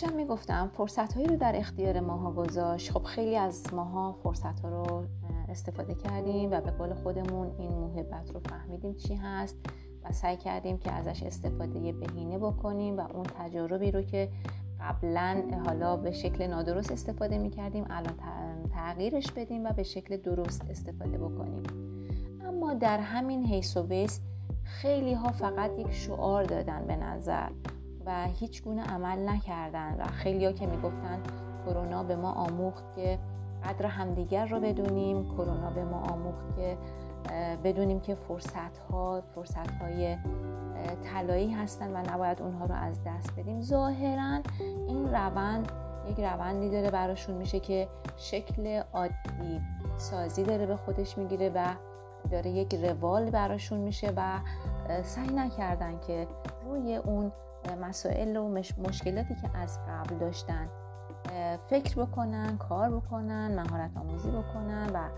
داشتم می‌گفتم فرصت هایی رو در اختیار ماها گذاشت. خب خیلی از ماها فرصت ها رو استفاده کردیم و به قول خودمون این محبت رو فهمیدیم چی هست و سعی کردیم که ازش استفاده بهینه بکنیم و اون تجاربی رو که قبلا حالا به شکل نادرست استفاده می کردیم الان تغییرش بدیم و به شکل درست استفاده بکنیم. اما در همین حیث و بیس خیلی ها فقط یک شعار دادن به نظر. و هیچ گونه عمل نکردن و خیلی ها که می‌گفتن کرونا به ما آموخت که قدر همدیگر رو بدونیم کرونا به ما آموخت که بدونیم که فرصت ها فرصت های طلایی هستن و نباید اونها رو از دست بدیم. ظاهرا این روند یک روندی داره براشون میشه که شکل عادی سازی داره به خودش می‌گیره و داره یک روال براشون میشه و سعی نکردن که روی اون مسائل و مشکلاتی که از قبل داشتن فکر بکنن کار بکنن مهارت آموزی بکنن و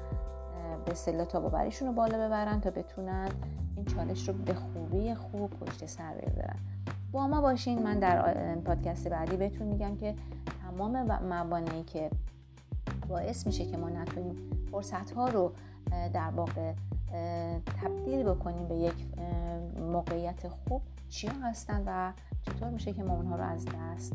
به اصطلاح تاباوریشون رو بالا ببرن تا بتونن این چالش رو به خوبی خوب پشت سر بذارن با ما باشین. من در پادکست بعدی بهتون میگم که تمام موانعی که باعث میشه که ما نتونیم فرصت ها رو در واقع تبدیل بکنیم به یک موقعیت خوب. چیا هستن و چطور میشه که ما اونها رو از دست